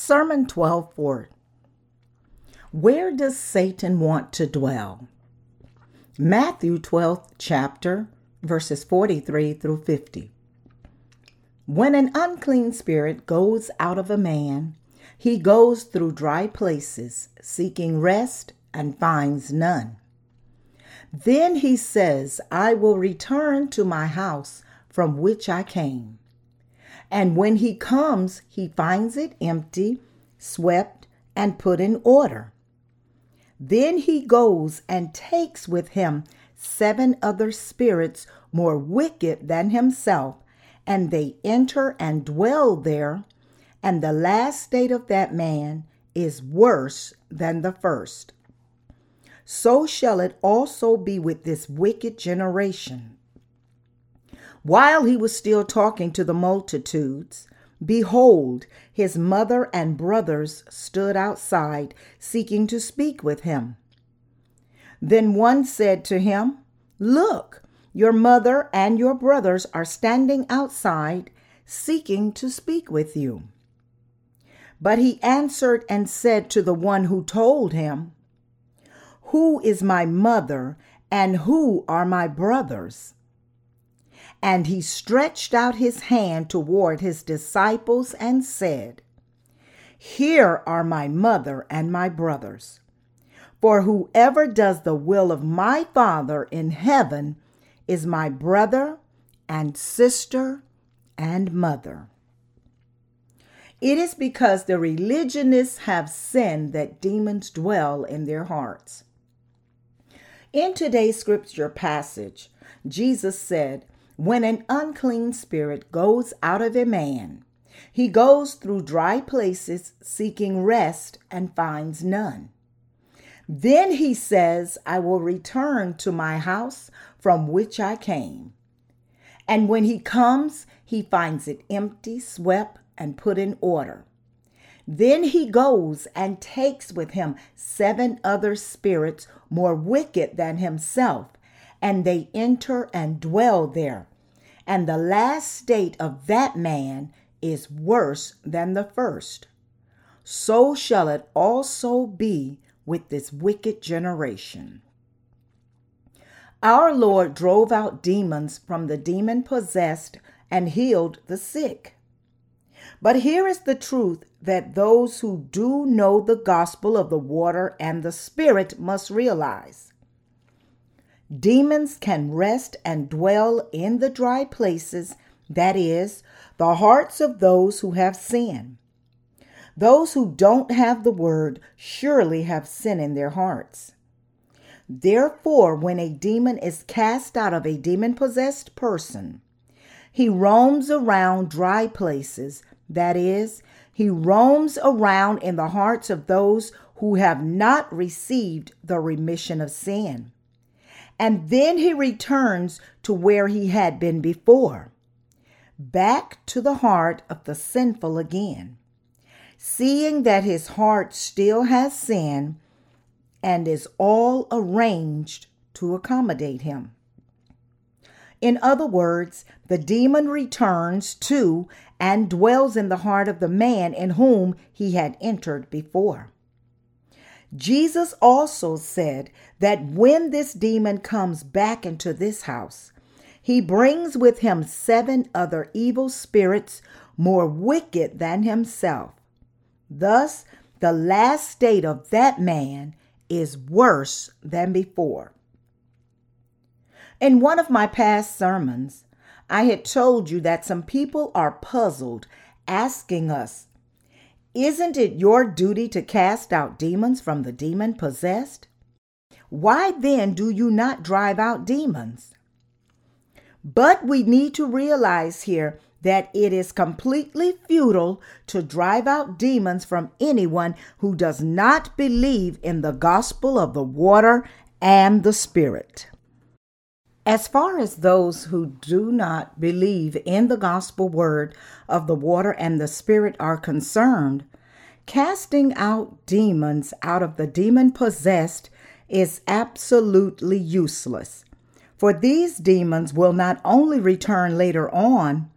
Sermon 12 4. Where does Satan want to dwell? Matthew 12th chapter, verses 43 through 50. When an unclean spirit goes out of a man, he goes through dry places, seeking rest, and finds none. Then he says, I will return to my house from which I came. And when he comes, he finds it empty, swept, and put in order. Then he goes and takes with him seven other spirits more wicked than himself, and they enter and dwell there. And the last state of that man is worse than the first. So shall it also be with this wicked generation. While he was still talking to the multitudes, behold, his mother and brothers stood outside, seeking to speak with him. Then one said to him, Look, your mother and your brothers are standing outside, seeking to speak with you. But he answered and said to the one who told him, Who is my mother and who are my brothers? And he stretched out his hand toward his disciples and said, Here are my mother and my brothers. For whoever does the will of my Father in heaven is my brother and sister and mother. It is because the religionists have sinned that demons dwell in their hearts. In today's scripture passage, Jesus said, when an unclean spirit goes out of a man, he goes through dry places seeking rest and finds none. Then he says, I will return to my house from which I came. And when he comes, he finds it empty, swept, and put in order. Then he goes and takes with him seven other spirits more wicked than himself and they enter and dwell there. And the last state of that man is worse than the first. So shall it also be with this wicked generation. Our Lord drove out demons from the demon possessed and healed the sick. But here is the truth that those who do know the gospel of the water and the Spirit must realize. Demons can rest and dwell in the dry places, that is, the hearts of those who have sin. Those who don't have the word surely have sin in their hearts. Therefore, when a demon is cast out of a demon possessed person, he roams around dry places, that is, he roams around in the hearts of those who have not received the remission of sin and then he returns to where he had been before, back to the heart of the sinful again, seeing that his heart still has sin and is all arranged to accommodate him. In other words, the demon returns to and dwells in the heart of the man in whom he had entered before. Jesus also said that when this demon comes back into this house, he brings with him seven other evil spirits more wicked than himself. Thus, the last state of that man is worse than before. In one of my past sermons, I had told you that some people are puzzled, asking us, isn't it your duty to cast out demons from the demon possessed? Why then do you not drive out demons? But we need to realize here that it is completely futile to drive out demons from anyone who does not believe in the gospel of the water and the Spirit. As far as those who do not believe in the gospel word of the water and the spirit are concerned, casting out demons out of the demon possessed is absolutely useless. For these demons will not only return later on,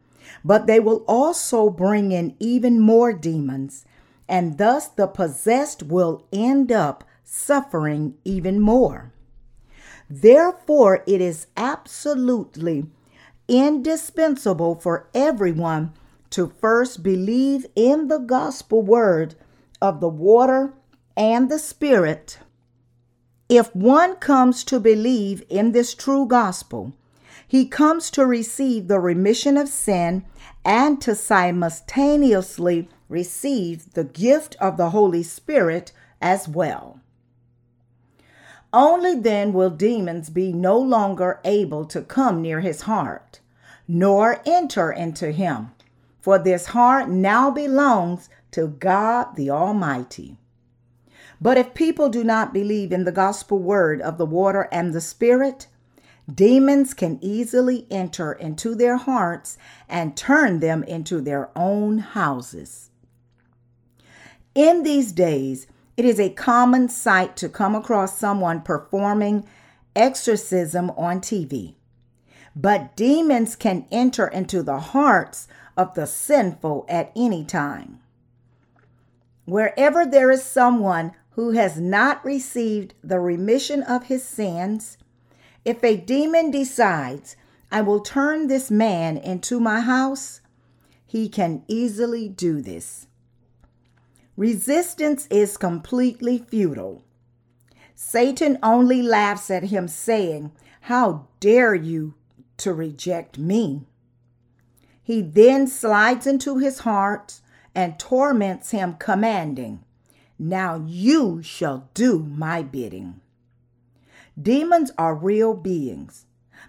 but they will also bring in even more demons, and thus the possessed will end up suffering even more. Therefore, it is absolutely indispensable for everyone to first believe in the gospel word of the water and the spirit. If one comes to believe in this true gospel, he comes to receive the remission of sin and to simultaneously receive the gift of the Holy Spirit as well. Only then will demons be no longer able to come near his heart, nor enter into him, for this heart now belongs to God the Almighty. But if people do not believe in the gospel word of the water and the Spirit, demons can easily enter into their hearts and turn them into their own houses. In these days, it is a common sight to come across someone performing exorcism on TV. But demons can enter into the hearts of the sinful at any time. Wherever there is someone who has not received the remission of his sins, if a demon decides, I will turn this man into my house, he can easily do this. Resistance is completely futile. Satan only laughs at him, saying, How dare you to reject me? He then slides into his heart and torments him, commanding, Now you shall do my bidding. Demons are real beings.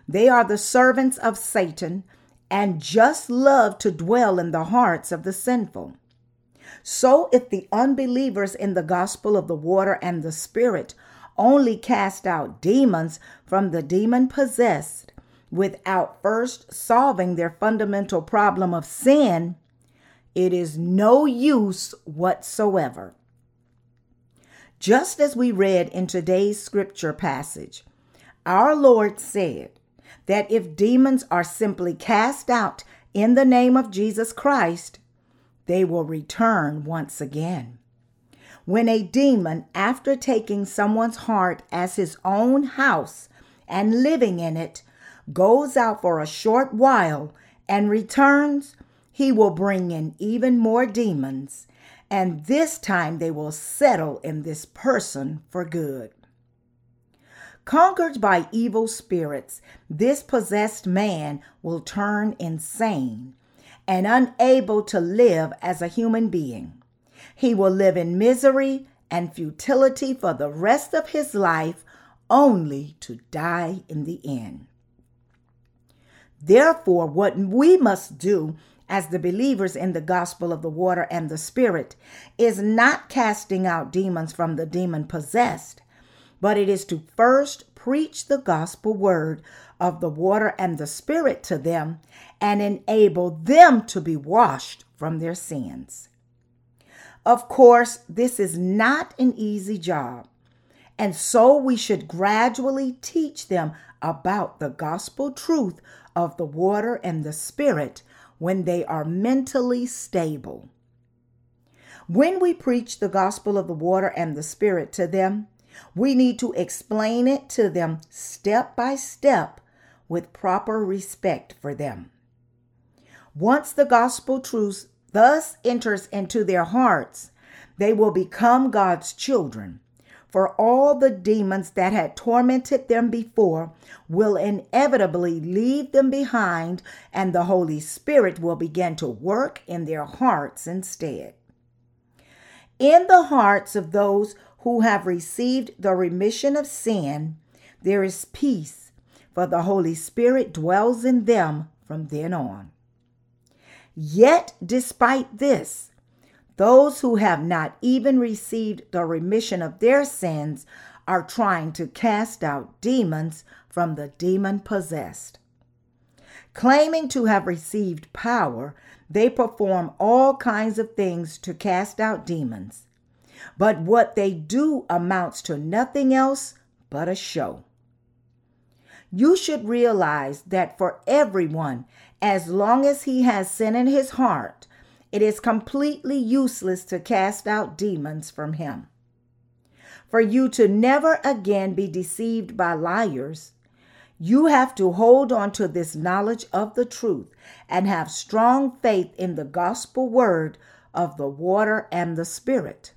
They are the servants of Satan and just love to dwell in the hearts of the sinful. So, if the unbelievers in the gospel of the water and the spirit only cast out demons from the demon possessed without first solving their fundamental problem of sin, it is no use whatsoever. Just as we read in today's scripture passage, our Lord said that if demons are simply cast out in the name of Jesus Christ, they will return once again. When a demon, after taking someone's heart as his own house and living in it, goes out for a short while and returns, he will bring in even more demons, and this time they will settle in this person for good. Conquered by evil spirits, this possessed man will turn insane and unable to live as a human being. He will live in misery and futility for the rest of his life, only to die in the end. Therefore, what we must do as the believers in the gospel of the water and the spirit is not casting out demons from the demon possessed, but it is to first preach the gospel word of the water and the Spirit to them and enable them to be washed from their sins. Of course, this is not an easy job, and so we should gradually teach them about the gospel truth of the water and the Spirit when they are mentally stable. When we preach the gospel of the water and the Spirit to them, we need to explain it to them step by step with proper respect for them. Once the gospel truth thus enters into their hearts, they will become God's children. For all the demons that had tormented them before will inevitably leave them behind, and the Holy Spirit will begin to work in their hearts instead. In the hearts of those who have received the remission of sin, there is peace for the Holy Spirit dwells in them from then on. Yet, despite this, those who have not even received the remission of their sins are trying to cast out demons from the demon possessed. Claiming to have received power, they perform all kinds of things to cast out demons. But what they do amounts to nothing else but a show you should realize that for everyone, as long as he has sin in his heart it is completely useless to cast out demons from him. For you to never again be deceived by liars, you have to hold on to this knowledge of the truth and have strong faith in the gospel word of the water and the spirit.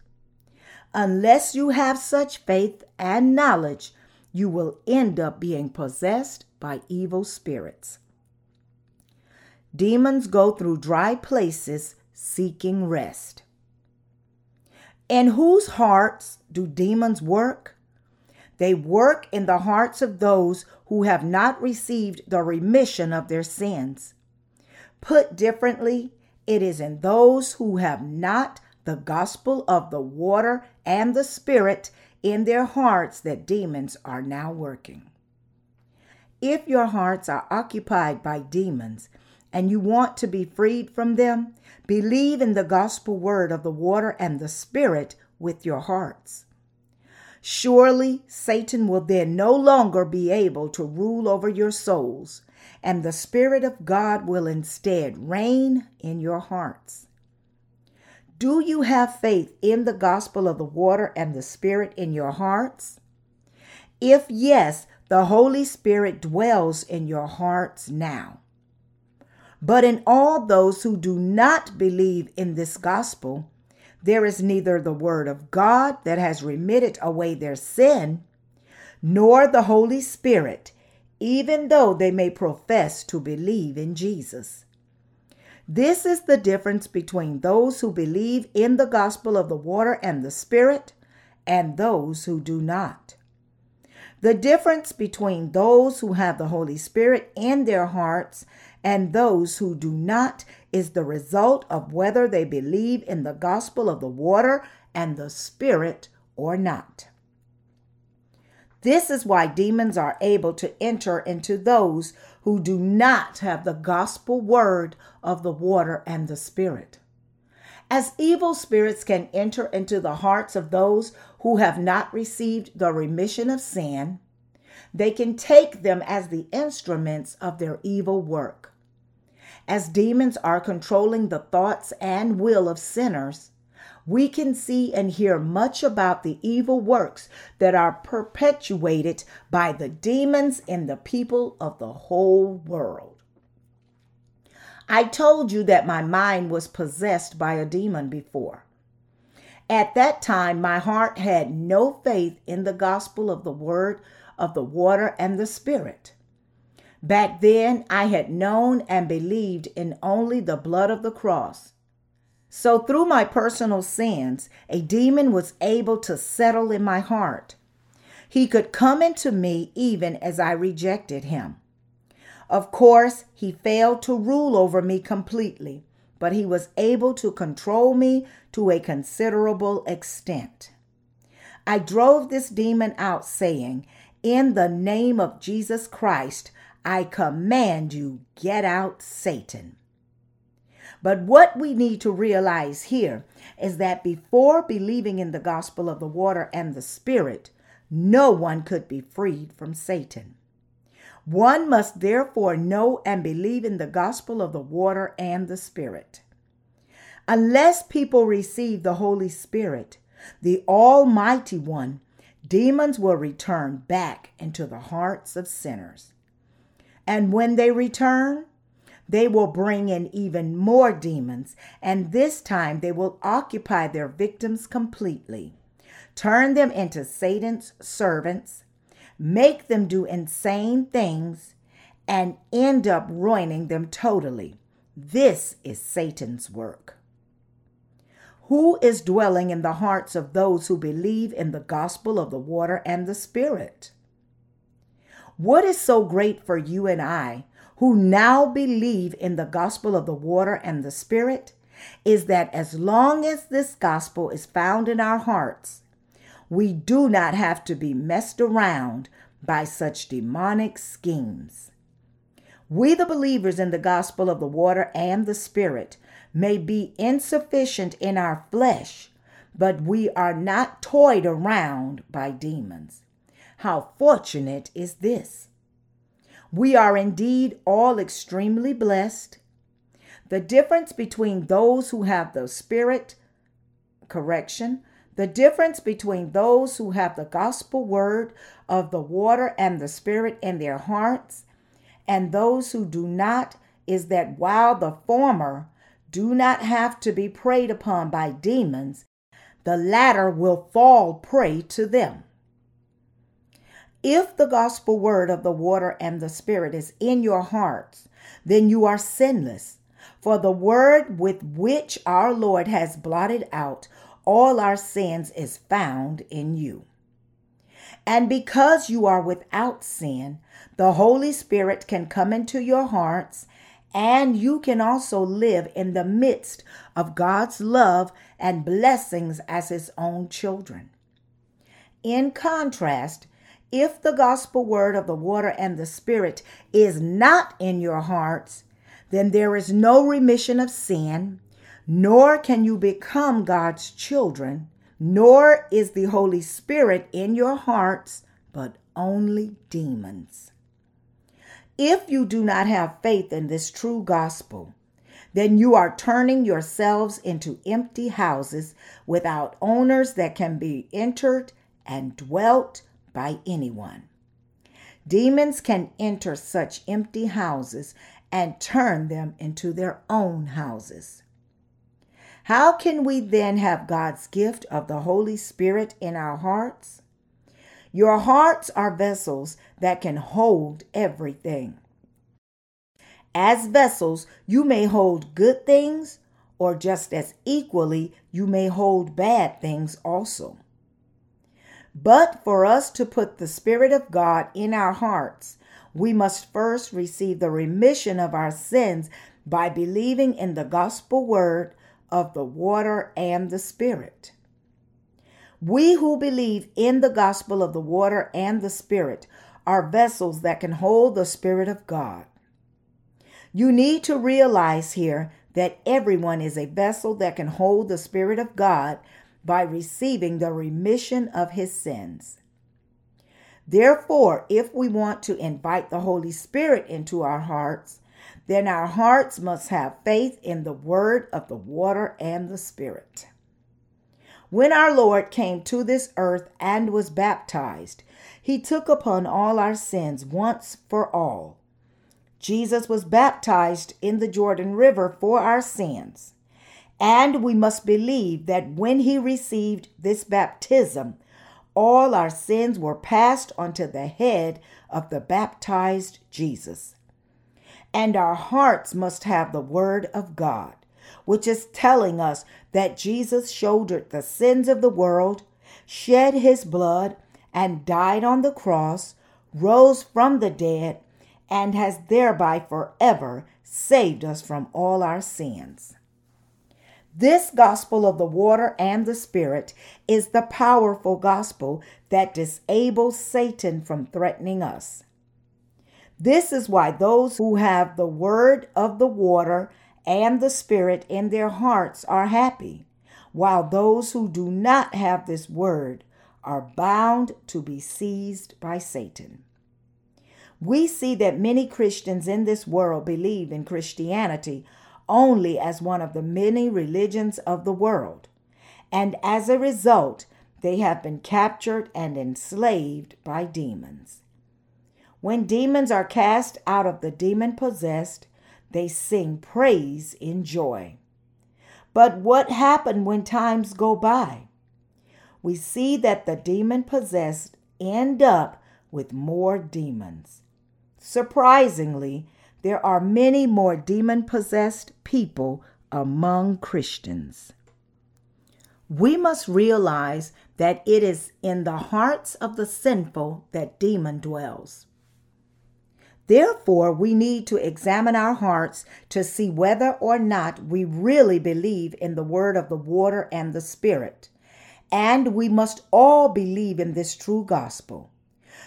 Unless you have such faith and knowledge, you will end up being possessed by evil spirits. Demons go through dry places seeking rest. In whose hearts do demons work? They work in the hearts of those who have not received the remission of their sins. Put differently, it is in those who have not the gospel of the water and the spirit in their hearts that demons are now working. If your hearts are occupied by demons and you want to be freed from them, believe in the gospel word of the water and the spirit with your hearts. Surely Satan will then no longer be able to rule over your souls, and the Spirit of God will instead reign in your hearts. Do you have faith in the gospel of the water and the Spirit in your hearts? If yes, the Holy Spirit dwells in your hearts now. But in all those who do not believe in this gospel, there is neither the word of God that has remitted away their sin, nor the Holy Spirit, even though they may profess to believe in Jesus. This is the difference between those who believe in the gospel of the water and the Spirit and those who do not. The difference between those who have the Holy Spirit in their hearts and those who do not is the result of whether they believe in the gospel of the water and the Spirit or not. This is why demons are able to enter into those who do not have the gospel word of the water and the Spirit. As evil spirits can enter into the hearts of those who have not received the remission of sin, they can take them as the instruments of their evil work. As demons are controlling the thoughts and will of sinners, we can see and hear much about the evil works that are perpetuated by the demons in the people of the whole world. I told you that my mind was possessed by a demon before. At that time, my heart had no faith in the gospel of the word of the water and the spirit. Back then, I had known and believed in only the blood of the cross. So, through my personal sins, a demon was able to settle in my heart. He could come into me even as I rejected him. Of course, he failed to rule over me completely, but he was able to control me to a considerable extent. I drove this demon out, saying, In the name of Jesus Christ, I command you, get out, Satan. But what we need to realize here is that before believing in the gospel of the water and the spirit, no one could be freed from Satan. One must therefore know and believe in the gospel of the water and the spirit. Unless people receive the Holy Spirit, the Almighty One, demons will return back into the hearts of sinners. And when they return, they will bring in even more demons, and this time they will occupy their victims completely, turn them into Satan's servants, make them do insane things, and end up ruining them totally. This is Satan's work. Who is dwelling in the hearts of those who believe in the gospel of the water and the Spirit? What is so great for you and I, who now believe in the gospel of the water and the Spirit, is that as long as this gospel is found in our hearts, we do not have to be messed around by such demonic schemes. We, the believers in the gospel of the water and the Spirit, may be insufficient in our flesh, but we are not toyed around by demons. How fortunate is this! We are indeed all extremely blessed. The difference between those who have the Spirit, correction, the difference between those who have the gospel word of the water and the Spirit in their hearts and those who do not is that while the former do not have to be preyed upon by demons, the latter will fall prey to them. If the gospel word of the water and the Spirit is in your hearts, then you are sinless. For the word with which our Lord has blotted out all our sins is found in you. And because you are without sin, the Holy Spirit can come into your hearts and you can also live in the midst of God's love and blessings as His own children. In contrast, if the gospel word of the water and the Spirit is not in your hearts, then there is no remission of sin, nor can you become God's children, nor is the Holy Spirit in your hearts, but only demons. If you do not have faith in this true gospel, then you are turning yourselves into empty houses without owners that can be entered and dwelt by anyone. Demons can enter such empty houses and turn them into their own houses. How can we then have God's gift of the Holy Spirit in our hearts? Your hearts are vessels that can hold everything. As vessels, you may hold good things, or just as equally, you may hold bad things also. But for us to put the Spirit of God in our hearts, we must first receive the remission of our sins by believing in the gospel word of the water and the Spirit. We who believe in the gospel of the water and the Spirit are vessels that can hold the Spirit of God. You need to realize here that everyone is a vessel that can hold the Spirit of God by receiving the remission of his sins. Therefore, if we want to invite the Holy Spirit into our hearts, then our hearts must have faith in the word of the water and the Spirit. When our Lord came to this earth and was baptized, he took upon all our sins once for all. Jesus was baptized in the Jordan River for our sins. And we must believe that when he received this baptism, all our sins were passed onto the head of the baptized Jesus. And our hearts must have the word of God which is telling us that Jesus shouldered the sins of the world, shed his blood, and died on the cross, rose from the dead, and has thereby forever saved us from all our sins. This gospel of the water and the Spirit is the powerful gospel that disables Satan from threatening us. This is why those who have the word of the water and the Spirit in their hearts are happy, while those who do not have this word are bound to be seized by Satan. We see that many Christians in this world believe in Christianity only as one of the many religions of the world, and as a result, they have been captured and enslaved by demons. When demons are cast out of the demon possessed, they sing praise in joy. But what happened when times go by? We see that the demon possessed end up with more demons. Surprisingly, there are many more demon possessed people among Christians. We must realize that it is in the hearts of the sinful that demon dwells. Therefore, we need to examine our hearts to see whether or not we really believe in the word of the water and the spirit. And we must all believe in this true gospel.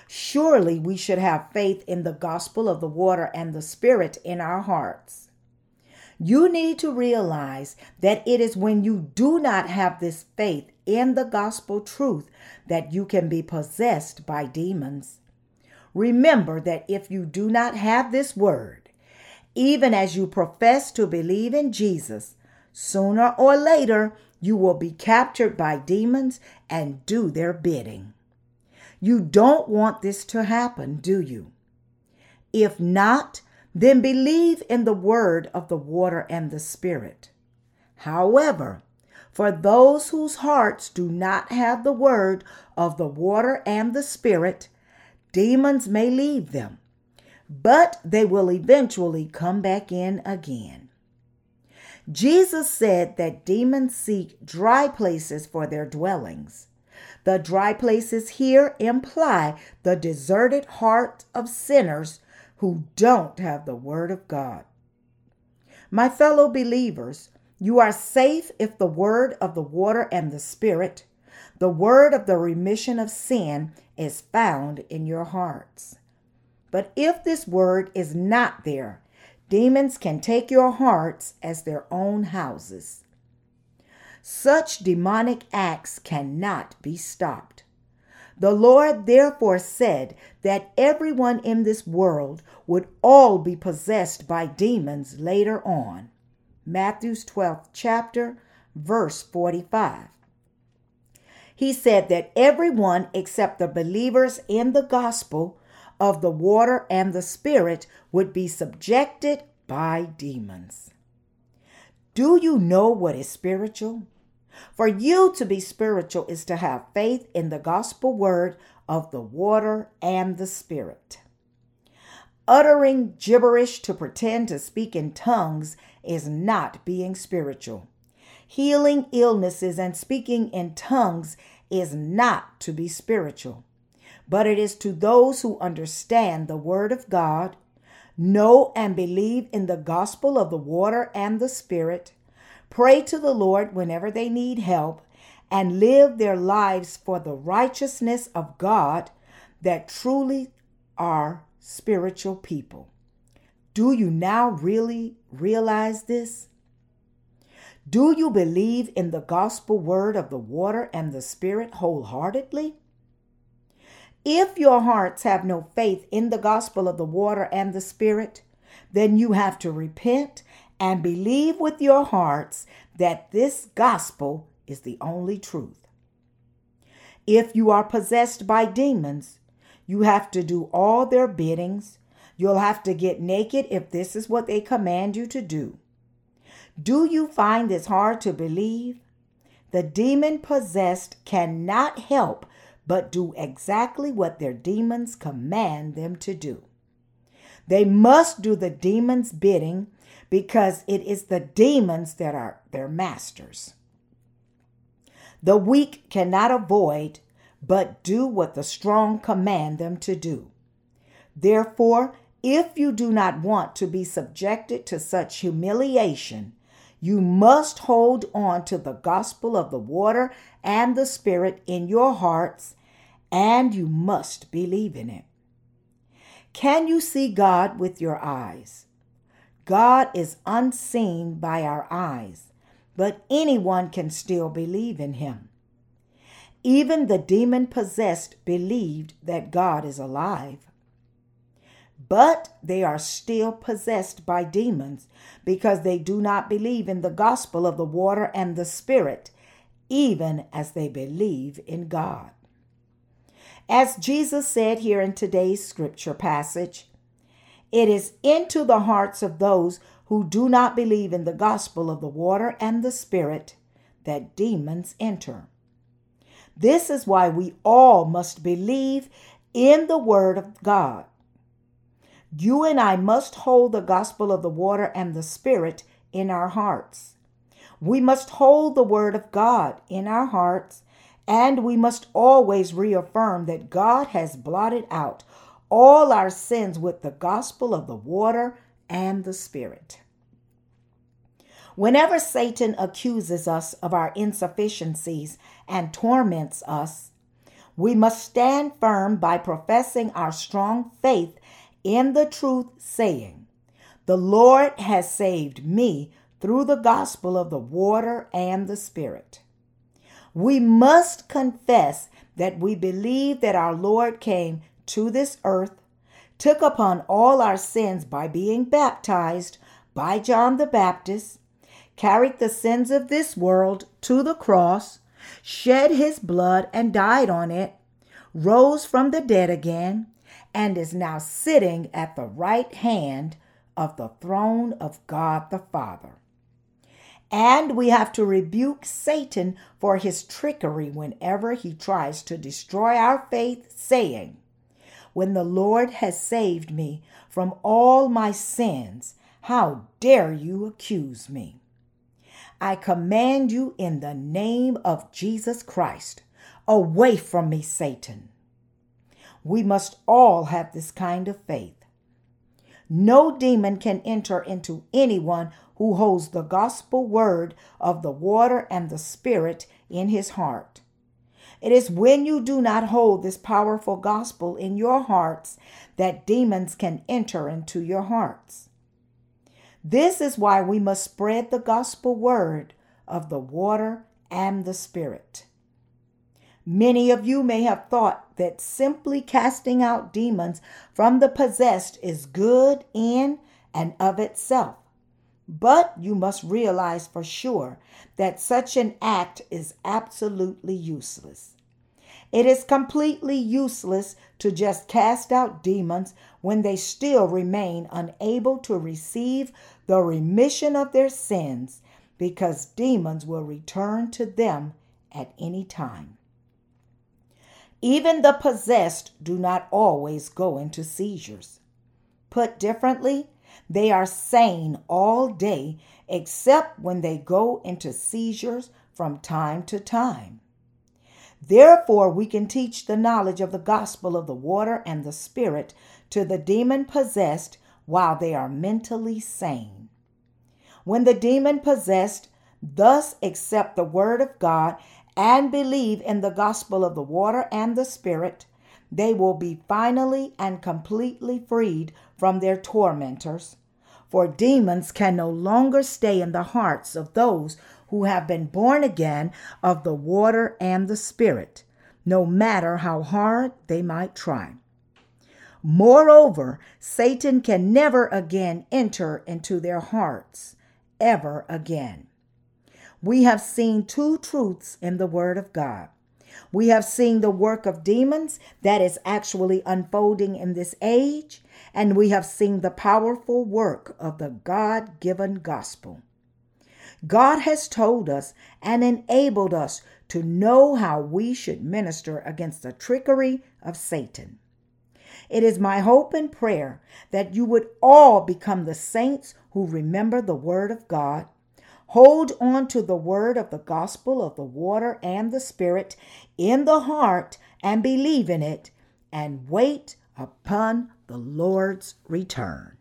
Surely we should have faith in the gospel of the water and the spirit in our hearts. You need to realize that it is when you do not have this faith in the gospel truth that you can be possessed by demons. Remember that if you do not have this word, Even as you profess to believe in Jesus, sooner or later you will be captured by demons and do their bidding. You don't want this to happen, do you? If not, then believe in the word of the water and the Spirit. However, for those whose hearts do not have the word of the water and the Spirit, demons may leave them, but they will eventually come back in again. Jesus said that demons seek dry places for their dwellings. The dry places here imply the deserted heart of sinners who don't have the Word of God. My fellow believers, you are safe if the Word of the water and the Spirit, the Word of the remission of sin, is found in your hearts. But if this Word is not there, Demons can take your hearts as their own houses. Such demonic acts cannot be stopped. The Lord therefore said that everyone in this world would all be possessed by demons later on. Matthew's 12th chapter, verse 45. He said that everyone except the believers in the gospel of the water and the spirit would be subjected by demons. Do you know what is spiritual? For you to be spiritual is to have faith in the gospel word of the water and the spirit. Uttering gibberish to pretend to speak in tongues is not being spiritual. Healing illnesses and speaking in tongues is not to be spiritual but it is to those who understand the Word of God, know and believe in the gospel of the water and the Spirit, pray to the Lord whenever they need help, and live their lives for the righteousness of God that truly are spiritual people. Do you now really realize this? Do you believe in the gospel word of the water and the Spirit wholeheartedly? If your hearts have no faith in the gospel of the water and the spirit, then you have to repent and believe with your hearts that this gospel is the only truth. If you are possessed by demons, you have to do all their biddings. You'll have to get naked if this is what they command you to do. Do you find this hard to believe? The demon possessed cannot help but do exactly what their demons command them to do. They must do the demons' bidding because it is the demons that are their masters. The weak cannot avoid but do what the strong command them to do. Therefore, if you do not want to be subjected to such humiliation, you must hold on to the gospel of the water and the Spirit in your hearts and you must believe in it. Can you see God with your eyes? God is unseen by our eyes, but anyone can still believe in him. Even the demon possessed believed that God is alive. But they are still possessed by demons because they do not believe in the gospel of the water and the spirit, even as they believe in God. As Jesus said here in today's scripture passage, it is into the hearts of those who do not believe in the gospel of the water and the spirit that demons enter. This is why we all must believe in the word of God. You and I must hold the gospel of the water and the spirit in our hearts. We must hold the word of God in our hearts and we must always reaffirm that God has blotted out all our sins with the gospel of the water and the Spirit. Whenever Satan accuses us of our insufficiencies and torments us, we must stand firm by professing our strong faith in the truth, saying, The Lord has saved me through the gospel of the water and the Spirit. We must confess that we believe that our Lord came to this earth, took upon all our sins by being baptized by John the Baptist, carried the sins of this world to the cross, shed his blood and died on it, rose from the dead again, and is now sitting at the right hand of the throne of God the Father. And we have to rebuke Satan for his trickery whenever he tries to destroy our faith, saying, When the Lord has saved me from all my sins, how dare you accuse me? I command you in the name of Jesus Christ, away from me, Satan. We must all have this kind of faith. No demon can enter into anyone who holds the gospel word of the water and the spirit in his heart. It is when you do not hold this powerful gospel in your hearts that demons can enter into your hearts. This is why we must spread the gospel word of the water and the spirit. Many of you may have thought that simply casting out demons from the possessed is good in and of itself. But you must realize for sure that such an act is absolutely useless. It is completely useless to just cast out demons when they still remain unable to receive the remission of their sins because demons will return to them at any time. Even the possessed do not always go into seizures. Put differently, they are sane all day except when they go into seizures from time to time. Therefore, we can teach the knowledge of the gospel of the water and the spirit to the demon possessed while they are mentally sane. When the demon possessed thus accept the word of God and believe in the gospel of the water and the spirit, they will be finally and completely freed from their tormentors. For demons can no longer stay in the hearts of those who have been born again of the water and the spirit, no matter how hard they might try. Moreover, Satan can never again enter into their hearts, ever again. We have seen two truths in the Word of God. We have seen the work of demons that is actually unfolding in this age, and we have seen the powerful work of the God given gospel. God has told us and enabled us to know how we should minister against the trickery of Satan. It is my hope and prayer that you would all become the saints who remember the Word of God Hold on to the word of the gospel of the water and the spirit in the heart and believe in it and wait upon the Lord's return.